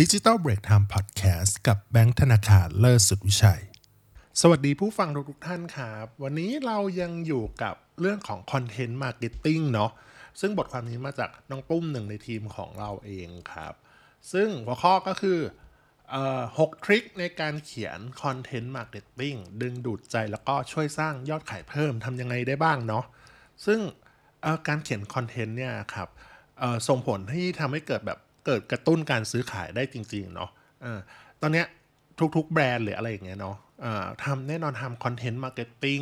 ดิจิ t a ลเบรกไทม์พอดแคสต์กับแบงค์ธนาคารเลิศสุดวิชัย สวัสดีผู้ฟังทุกท่านครับ วันนี้เรายังอยู่กับเรื่องของ content marketing เนาะซึ่งบทความนี้มาจากน้องปุ้มหนึ่งในทีมของเราเองครับ ซึ่งหัวข้อก็คือหก trick ในการเขียน content marketing ดึงดูดใจแล้วก็ช่วยสร้างยอดขายเพิ่มทำยังไงได้บ้างเนาะซึ่งการเขียน content เนี่ยครับส่งผลที่ทำให้เกิดแบบ เกิดกระตุ้นการซื้อขายได้จริงๆเนาะตอนนี้ทุกๆ แบรนด์หรืออะไรอย่างเงี้ยเนาะทำแน่นอนทำ content marketing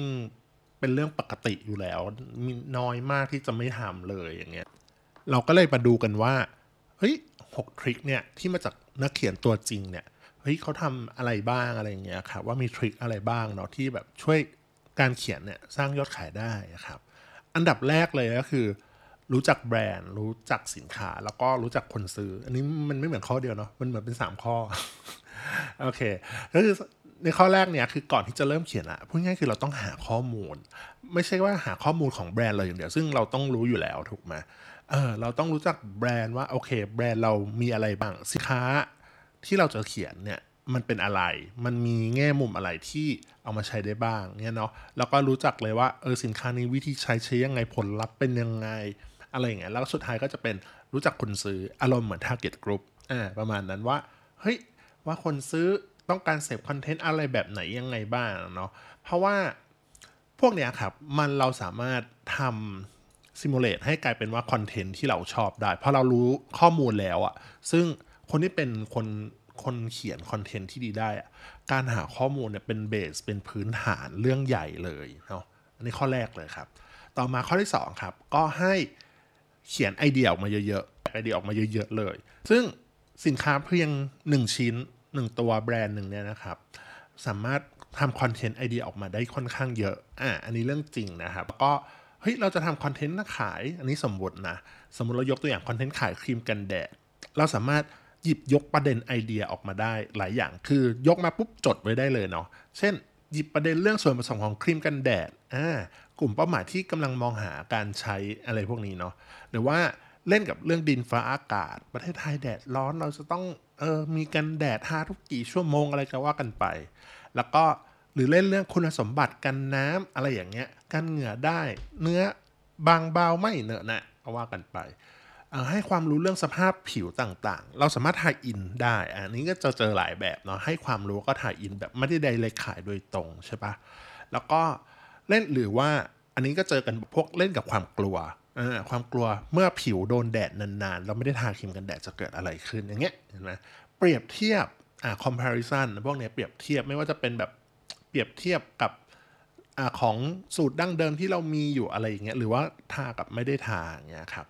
เป็นเรื่องปกติอยู่แล้ว มีน้อยมากที่จะไม่ทำเลยอย่างเงี้ยเราก็เลยมาดูกันว่าเฮ้ยหก trick เนี่ยที่มาจากนักเขียนตัวจริงเนี่ยเฮ้ยเขาทำอะไรบ้างอะไรอย่างเงี้ยครับว่ามี trick อะไรบ้างเนาะที่แบบช่วยการเขียนเนี่ยสร้างยอดขายได้ครับ อันดับแรกเลยก็คือ รู้จักแบรนด์ รู้จักสินค้า แล้วก็รู้จักคนซื้อ อันนี้มันไม่เหมือนข้อเดียวเนาะมันเหมือนเป็น 3 ข้อ โอเคก็คือในข้อแรกเนี่ยคือก่อนที่จะเริ่มเขียนอะพูดง่ายคือเราต้องหาข้อมูล ไม่ใช่ว่าหาข้อมูลของแบรนด์เราอย่างเดียว ซึ่งเราต้องรู้อยู่แล้วถูกไหมเออเราต้องรู้จักแบรนด์ว่าโอเค แบรนด์เรามีอะไรบ้างสินค้า ที่เราจะเขียนเนี่ยมันเป็นอะไร มันมีแง่มุมอะไรที่เอามาใช้ได้บ้างเนี่ยเนาะแล้วก็รู้จักเลยว่าเออสินค้านี้วิธีใช้ใช้ยังไงผลลัพธ์เป็นยังไง อะไรอย่างเงี้ยแล้วสุดท้ายก็จะเป็นรู้จักคนซื้ออารมณ์เหมือน target group อ่าประมาณนั้นว่าเฮ้ยว่าคนซื้อต้องการเสพ content อะไรแบบไหนยังไงบ้างเนาะเพราะว่าพวกเนี้ยครับมันเราสามารถทำ simulate ให้กลายเป็นว่า content ที่เราชอบได้ เพราะเรารู้ข้อมูลแล้วอะซึ่งคนที่เป็นคนคนเขียน content ที่ดีได้อะการหาข้อมูลเนี่ยเป็น base เป็นพื้นฐานเรื่องใหญ่เลยเนาะอันนี้ข้อแรกเลยครับ ต่อมาข้อที่ 2 ครับ ก็ให้ เขียนไอเดียออกมาเยอะๆไอเดียออกมาเยอะ ๆ เลย ซึ่งสินค้าเพียง 1 ชิ้น 1 ตัวแบรนด์หนึ่งเนี่ยนะครับ สามารถทำ content idea ออกมาได้ค่อนข้างเยอะอะอันนี้เรื่องจริงนะครับแล้วก็เฮ้ยเราจะทำ content ขาย อันนี้สมมตินะสมมติเรายกตัวอย่าง content ขายครีมกันแดดเราสามารถหยิบยกประเด็นไอเดียออกมาได้หลายอย่างคือยกมาปุ๊บจดไว้ได้เลยเนาะเช่น หยิบประเด็นเรื่องส่วนผสมของครีมกันแดดอ่ากลุ่มเป้าหมายที่กำลังมองหาการใช้อะไรพวกนี้เนาะหรือว่าเล่นกับเรื่องดินฟ้าอากาศ ประเทศไทยแดดร้อนเราจะต้องเออมีกันแดดทาทุกกี่ชั่วโมงอะไรก็ว่ากันไป แล้วก็หรือเล่นเรื่องคุณสมบัติกันน้ำอะไรอย่างเงี้ยกันเหงื่อได้ เนื้อบางเบาไม่เนอะนะก็ว่ากันไป ให้ความรู้เรื่องสภาพผิวต่างๆ เราสามารถถ่ายอินได้ อันนี้ก็จะเจอหลายแบบเนาะ ให้ความรู้ก็ถ่ายอินแบบไม่ได้ใดเลยขายโดยตรงใช่ปะแล้วก็เล่นหรือว่าอันนี้ก็เจอกันพวกเล่นกับความกลัวความกลัวเมื่อผิวโดนแดดนานๆ เราไม่ได้ทาครีมกันแดดจะเกิดอะไรขึ้นอย่างเงี้ยเห็นไหมเปรียบเทียบอ่า comparison พวกเนี้ยเปรียบเทียบไม่ว่าจะเป็นแบบเปรียบเทียบกับอ่าของสูตรดั้งเดิมที่เรามีอยู่อะไรอย่างเงี้ยหรือว่าทากับไม่ได้ทาอย่างเงี้ยครับ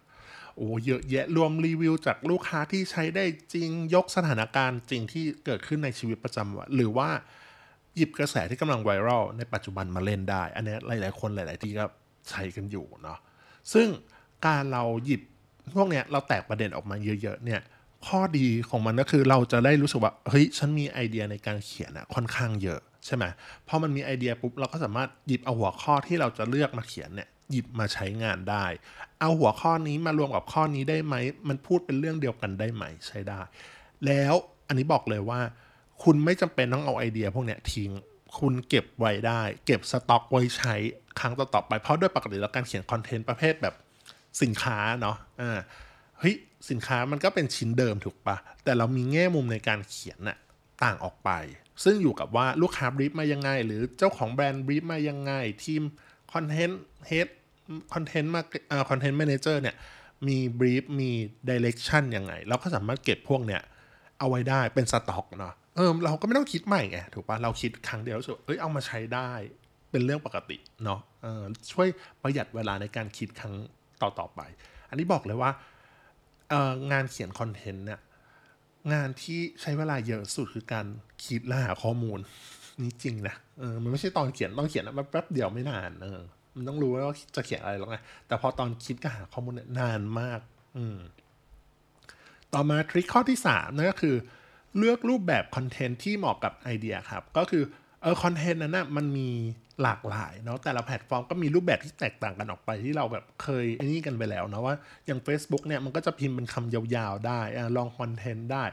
โอ้เยอะแยะรวมรีวิวจากลูกค้าที่ใช้ได้จริงยกสถานการณ์จริงที่เกิดขึ้นในชีวิตประจำวันหรือว่าหยิบกระแสที่กำลังไวรัลในปัจจุบันมาเล่นได้ อันนี้หลาย ๆ คนหลาย ๆ ที่ก็ใช้กันอยู่เนาะซึ่งการเราหยิบพวกเนี้ยเราแตกประเด็นออกมาเยอะ ๆ เนี่ยข้อดีของมันก็คือเราจะได้รู้สึกว่าเฮ้ยฉันมีไอเดียในการเขียนอะค่อนข้างเยอะใช่ไหมพอมันมีไอเดียปุ๊บเราก็สามารถหยิบเอาหัวข้อที่เราจะเลือกมาเขียนเนี่ย หยิบมาใช้งานได้ เอาหัวข้อนี้มารวมกับข้อนี้ได้ไหม มันพูดเป็นเรื่องเดียวกันได้ไหมใช้ได้ แล้วอันนี้บอกเลยว่า คุณไม่จำเป็นต้องเอาไอเดียพวกเนี้ยทิ้ง คุณเก็บไว้ได้ เก็บสต็อกไว้ใช้ครั้งต่อๆไป เพราะด้วยปกติแล้วการเขียนคอนเทนต์ประเภทแบบสินค้าเนาะอ่าเฮ้ยสินค้ามันก็เป็นชิ้นเดิมถูกปะแต่เรามีแง่มุมในการเขียนน่ะต่างออกไป ซึ่งอยู่กับว่าลูกค้า brief มายังไง หรือเจ้าของแบรนด์ brief มายังไงทีม content head content มาอ่า content manager เนี่ย มี brief มี direction ยังไง เราก็สามารถเก็บพวกเนี้ยเอาไว้ได้เป็นสต็อกเนาะเออเราก็ไม่ต้องคิดใหม่ไงถูกปะเราคิดครั้งเดียวสุดเอ้ยเอามาใช้ได้เป็นเรื่องปกติเนาะเออช่วยประหยัดเวลาในการคิดครั้งต่อต่อไป อันนี้บอกเลยว่างานเขียนคอนเทนต์เนี่ยงานที่ใช้เวลาเยอะสุดคือการคิดและหาข้อมูล นี่จริงนะเออมันไม่ใช่ตอนเขียนต้องเขียนมันแป๊บเดียวไม่นานเออมันต้องรู้ว่าจะเขียนอะไรหรอกไงแต่พอตอนคิดก็หาข้อมูลนานมาก อืม ต่อมาทริคข้อที่3นั่นก็คือ เลือกรูปแบบคอนเทนต์ที่เหมาะกับไอเดียครับ ก็คือเออคอนเทนต์นั้นนะมันมีหลากหลายเนาะแต่ละแพลตฟอร์มก็มีรูปแบบที่แตกต่างกันออกไปที่เราแบบเคยไอ้นี่กันไปแล้วนะว่าอย่าง Facebook เนี่ยมันก็จะพิมพ์เป็นคำยาวๆได้อ่า long content ได้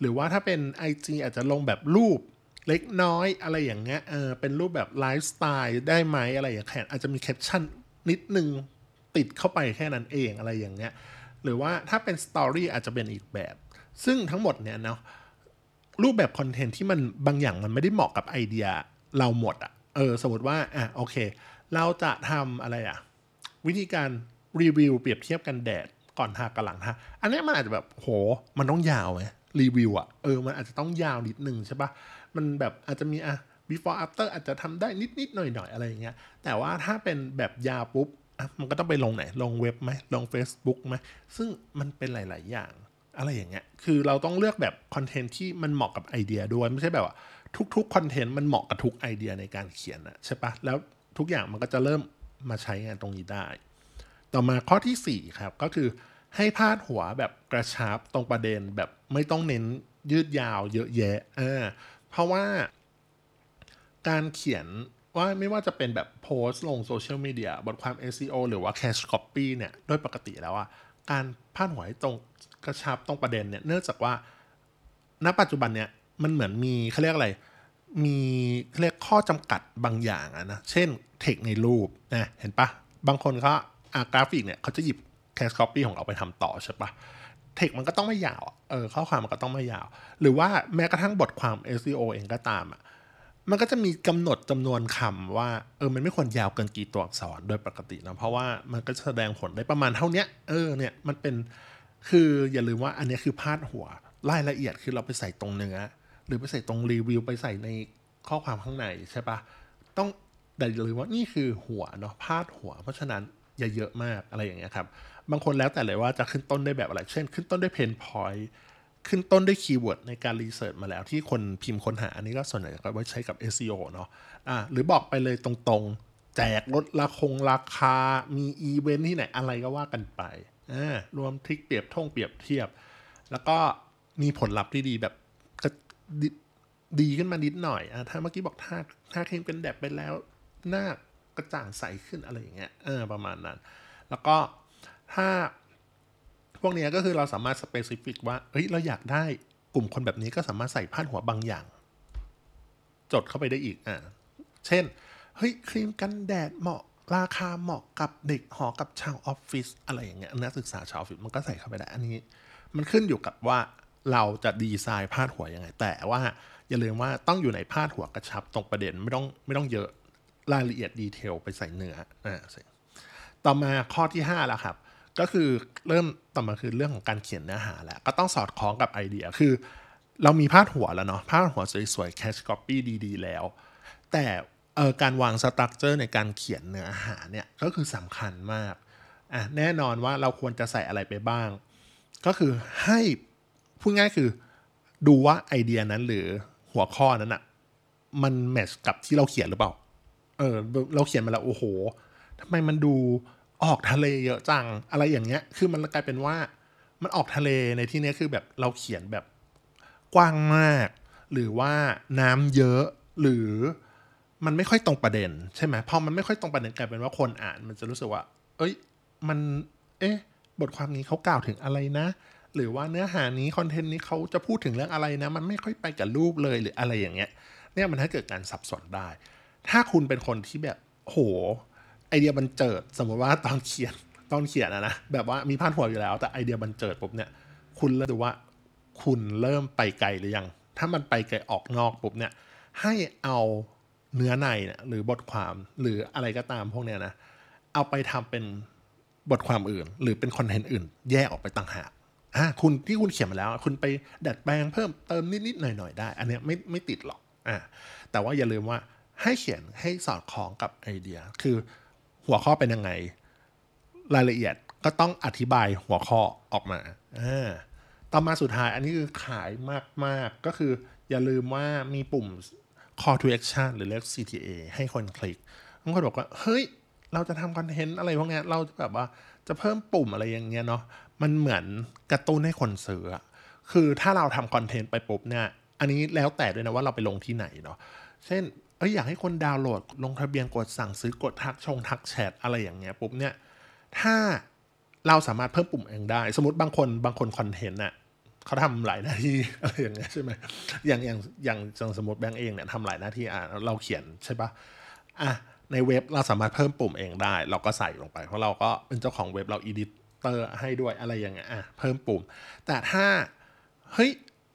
หรือว่าถ้าเป็น IG อาจจะลงแบบรูป เล็กน้อยอะไรอย่างเงี้ยเออเป็นรูปแบบไลฟ์สไตล์ได้ไหมอะไรอย่างเงี้ยอาจจะมีแคปชั่นนิดนึงติดเข้าไปแค่นั้นเองอะไรอย่างเงี้ยหรือว่าถ้าเป็นสตอรี่อาจจะเป็นอีกแบบ ซึ่งทั้งหมดเนี่ยเนาะรูปแบบคอนเทนต์ที่มันบางอย่างมันไม่ได้เหมาะกับไอเดียเราหมดอะเออสมมติว่าอะโอเค เราจะทำอะไรอะวิธีการรีวิวเปรียบเทียบกันแดดก่อนทากับหลังทาอันนี้มันอาจจะแบบโหมันต้องยาวไหมรีวิวอะเออมันอาจจะต้องยาวนิดนึงใช่ปะ มันแบบอาจจะมีอะ before after อาจจะทำได้นิดนิดหน่อยหน่อยอะไรอย่างเงี้ย แต่ว่าถ้าเป็นแบบยาวปุ๊บมันก็ต้องไปลงไหน ลงเว็บไหมลง Facebook ไหมซึ่งมันเป็นหลาย ๆ อย่าง อะไรอย่างเงี้ย คือเราต้องเลือกแบบคอนเทนต์ที่มันเหมาะกับไอเดียด้วย ไม่ใช่แบบว่าทุกๆคอนเทนต์มันเหมาะกับทุกไอเดียในการเขียนอะใช่ปะแล้วทุกอย่างมันก็จะเริ่มมาใช้งานตรงนี้ได้ ต่อมาข้อที่ 4 ครับ ก็คือให้พาดหัวแบบกระชับตรงประเด็นแบบไม่ต้องเน้นยืดยาวเยอะแยะอ่า เพราะว่า การเขียนว่าไม่ว่าจะเป็นแบบโพสต์ลงโซเชียลมีเดียบทความ SEO หรือว่า Cash Copy เนี่ย โดยปกติแล้วอะการพาดหัวให้ตรงกระชับตรงประเด็นเนี่ย เนื่องจากว่า ณ ปัจจุบันเนี่ย มันเหมือนมีเขาเรียกอะไร มีเขาเรียกข้อจำกัดบางอย่างอะนะ เช่น เทคในรูปนะ เห็นปะ บางคนเขาอากราฟิกเนี่ยเขาจะหยิบ แคสคอปปี้ของเราไปทำต่อใช่ปะเทคมันก็ต้องไม่ยาวเออข้อความมันก็ต้องไม่ยาว หรือว่าแม้กระทั่งบทความ SEO เองก็ตามอะมันก็จะมีกำหนดจำนวนคำว่าเออมันไม่ควรยาวเกินกี่ตัวอักษรโดยปกตินะเพราะว่ามันก็แสดงผลได้ประมาณเท่าเนี้ยเออเนี่ยมันเป็นคืออย่าลืมว่าอันนี้คือพาดหัวรายละเอียดคือเราไปใส่ตรงเนื้อหรือไปใส่ตรงรีวิวไปใส่ในข้อความข้างในใช่ปะต้องแต่อย่าลืมว่านี่คือหัวเนาะพาดหัว เพราะฉะนั้น อย่าเยอะมากอะไรอย่างเงี้ยครับ บางคนแล้วแต่เลยว่าจะขึ้นต้นได้แบบอะไร เช่น ขึ้นต้นด้วย pain point ขึ้นต้นด้วย keyword ในการ research มาแล้วที่คนพิมพ์ค้นหา อันนี้ก็ส่วนใหญ่ก็ไว้ใช้กับ SEO เนาะอ่าหรือบอกไปเลยตรงๆ แจกลดราคงราคา มีอีเวนท์ที่ไหนอะไรก็ว่ากันไปอ่ารวม trick เปรียบท่องเปรียบเทียบ แล้วก็มีผลลัพธ์ที่ดีแบบดดีขึ้นมานิดหน่อยอะถ้าเมื่อกี้บอกถ้าถ้าครีมกันแดดไปแล้วหน้า กระจ่างใสขึ้นอะไรอย่างเงี้ยเออประมาณนั้น แล้วก็ถ้าพวกนี้ก็คือเราสามารถ specific ว่าเฮ้ยเราอยากได้กลุ่มคนแบบนี้ก็สามารถใส่พาดหัวบางอย่าง จดเข้าไปได้อีกอ่าเช่นเฮ้ยครีมกันแดดเหมาะราคาเหมาะกับเด็กหอกับชาวออฟฟิศอะไรอย่างเงี้ยนักศึกษาชาวออฟฟิศมันก็ใส่เข้าไปได้อันนี้ มันขึ้นอยู่กับว่าเราจะดีไซน์พาดหัวยังไง แต่ว่าอย่าลืมว่าต้องอยู่ในพาดหัวกระชับตรงประเด็นไม่ต้องไม่ต้องเยอะ รายละเอียด detail ไปใส่เนื้ออ่าต่อมาข้อที่5แล้วครับ ก็คือเริ่มต่อมาคือเรื่องของการเขียนเนื้อหาแหละก็ต้องสอดคล้องกับไอเดียคือ เรามีพาดหัวแล้วเนาะพาดหัวสวยๆ cash copy ดีๆ แล้ว แต่เออการวางสตรัคเจอร์ในการเขียนเนื้อหาเนี่ยก็คือสำคัญมากอะแน่นอนว่าเราควรจะใส่อะไรไปบ้าง ก็คือให้พูดง่ายคือดูว่าไอเดียนั้นหรือหัวข้อนั้นอะมันแมทช์กับที่เราเขียนหรือเปล่า เออเราเขียนมาแล้วโอ้โหทำไมมันดูออกทะเลเยอะจัง อะไรอย่างเงี้ย คือมันกลายเป็นว่ามันออกทะเลในที่นี้คือแบบเราเขียนแบบกว้างมาก หรือว่าน้ำเยอะหรือมันไม่ค่อยตรงประเด็น ใช่ไหมพอมันไม่ค่อยตรงประเด็นกลายเป็นว่าคนอ่าน มันจะรู้สึกว่า เอ้ย มัน เอ๊ะ บทความนี้เขากล่าวถึงอะไรนะ หรือว่าเนื้อหานี้คอนเทนต์นี้เขาจะพูดถึงเรื่องอะไรนะ มันไม่ค่อยไปกับรูปเลยหรืออะไรอย่างเงี้ย เนี่ยมันถ้าเกิดการสับสนได้ ถ้าคุณเป็นคนที่แบบโห ไอเดียบันเจิด สมมติว่าตอนเขียนตอนเขียนนะนะแบบว่ามีพาดหัวอยู่แล้ว แต่ไอเดียบันเจิดปุ๊บเนี่ย คุณเริ่มดูว่าคุณเริ่มไปไกลหรือยัง ถ้ามันไปไกลออกนอกปุ๊บเนี่ย ให้เอาเนื้อในเนี่ยหรือบทความหรืออะไรก็ตามพวกเนี้ยนะ เอาไปทำเป็นบทความอื่น หรือเป็นคอนเทนต์อื่น แยกออกไปต่างหากอะคุณที่คุณเขียนมาแล้ว คุณไปดัดแปลงเพิ่มเติมนิดๆหน่อยๆได้ อันนี้ไม่ไม่ติดหรอกอะแต่ว่าอย่าลืมว่า ให้เขียนให้สอดคล้องกับไอเดีย คือหัวข้อเป็นยังไง รายละเอียดก็ต้องอธิบายหัวข้อออกมาอ่าต่อมาสุดท้ายอันนี้คือขายมาก ๆ ก็คืออย่าลืมว่ามีปุ่ม call to action หรือเรียก CTA ให้คนคลิกบางคนบอกว่า เฮ้ย เราจะทำคอนเทนต์อะไรพวกนี้เราจะแบบว่าจะเพิ่มปุ่มอะไรอย่างเงี้ยเนาะมันเหมือนกระตุ้นให้คนซื้อคือถ้าเราทำคอนเทนต์ไปปุ๊บเนี่ย อันนี้แล้วแต่ด้วยนะว่าเราไปลงที่ไหนเนาะเช่น เอ้ยอยากให้คนดาวน์โหลด ลงทะเบียนกดสั่งซื้อกดทักชงทักแชทอะไรอย่างเงี้ยปุ๊บเนี่ยถ้าเราสามารถเพิ่มปุ่มเองได้ สมมติบางคนบางคนคอนเทนต์น่ะเขาทำหลายหน้าที่อะไรอย่างเงี้ยใช่ไหมอย่างอย่างอย่างอย่างสมมติแบงก์เองเนี่ยทำหลายหน้าที่อะเราเขียนใช่ปะอะในเว็บเราสามารถเพิ่มปุ่มเองได้ เราก็ใส่ลงไป เพราะเราก็เป็นเจ้าของเว็บเราอีดิเตอร์ให้ด้วยอะไรอย่างเงี้ยอะเพิ่มปุ่ม แต่ถ้าเฮ้ย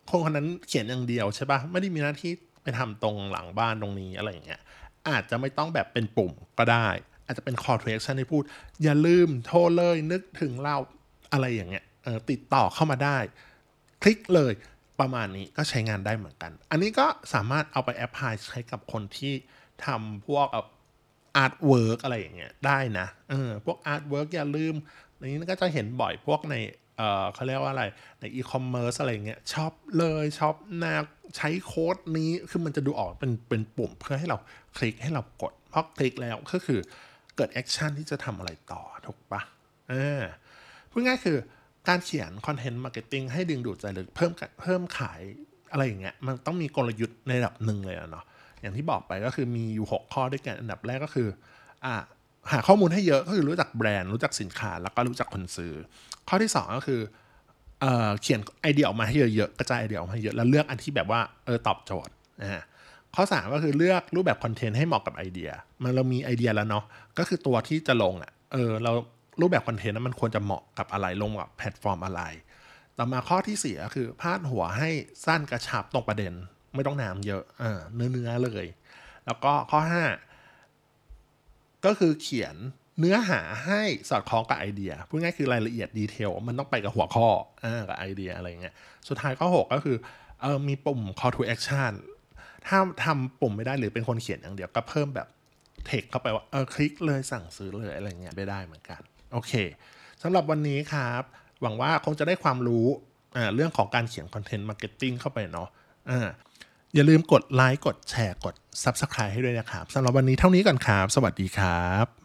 คนคนนั้นเขียนอย่างเดียวใช่ปะไม่ได้มีหน้าที่ ไปทำตรงหลังบ้านตรงนี้อะไรอย่างเงี้ยอาจจะไม่ต้องแบบเป็นปุ่มก็ได้ อาจจะเป็น call to action ที่พูด อย่าลืมโทรเลยนึกถึงเราอะไรอย่างเงี้ยติดต่อเข้ามาได้ คลิกเลยประมาณนี้ก็ใช้งานได้เหมือนกัน อันนี้ก็สามารถเอาไป apply ใช้กับคนที่ทำพวก artwork อะไรอย่างเงี้ยได้นะเออพวก artwork อย่าลืมอันนี้ก็จะเห็นบ่อยพวกใน เออเขาเรียกว่าอะไรในอีคอมเมิร์ซอะไรเงี้ยช็อปเลย shop now ใช้โค้ดนี้ คือมันจะดูออกเป็นเป็นปุ่มเพื่อให้เราคลิกให้เรากดเพราะคลิกแล้วก็คือเกิด action ที่จะทำอะไรต่อถูกปะเออพูดง่ายคือการเขียน content marketing ให้ดึงดูดใจหรือเพิ่มเพิ่มขายอะไรอย่างเงี้ยมันต้องมีกลยุทธ์ในระดับหนึ่งเลยอะเนาะอย่างที่บอกไปก็คือมีอยู่ 6 ข้อด้วยกันอันดับแรกก็คืออ่า หาข้อมูลให้เยอะก็คือรู้จักแบรนด์รู้จักสินค้าแล้วก็รู้จักคนซื้อ ข้อที่ 2 ก็คือเออเขียนไอเดียออกมาให้เยอะๆกระจายไอเดียออกมาให้เยอะแล้วเลือกอันที่แบบว่าเออตอบโจทย์นะฮะข้อ 3 ก็คือเลือกรูปแบบ content ให้เหมาะกับไอเดีย มันเรามีไอเดียแล้วเนาะก็คือตัวที่จะลงอะเออเรารูปแบบ content นั้นมันควรจะเหมาะกับอะไรลงกับแพลตฟอร์มอะไร ต่อมาข้อที่สี่ก็คือพาดหัวให้สั้นกระชับตรงประเด็น ไม่ต้องนามเยอะเออเนื้อเนื้อเลย แล้วก็ข้อ 5 ก็คือเขียนเนื้อหาให้สอดคล้องกับไอเดีย พูดง่ายคือรายละเอียดดีเทลมันต้องไปกับหัวข้ออกับไอเดียอะไรเงี้ย สุดท้ายข้อ 6 ก็คือเออมีปุ่ม call to action ถ้าทำปุ่มไม่ได้หรือเป็นคนเขียนอย่างเดียวก็เพิ่มแบบเทคเข้าไปว่าเออคลิกเลยสั่งซื้อเลยอะไรเงี้ยไปได้เหมือนกัน โอเคสำหรับวันนี้ครับ หวังว่าคงจะได้ความรู้เรื่องของการเขียน content marketing เข้าไปเนาะะ อย่าลืมกดไลค์กดแชร์กด Subscribe ให้ด้วยนะครับสำหรับวันนี้เท่านี้ก่อนครับ สวัสดีครับ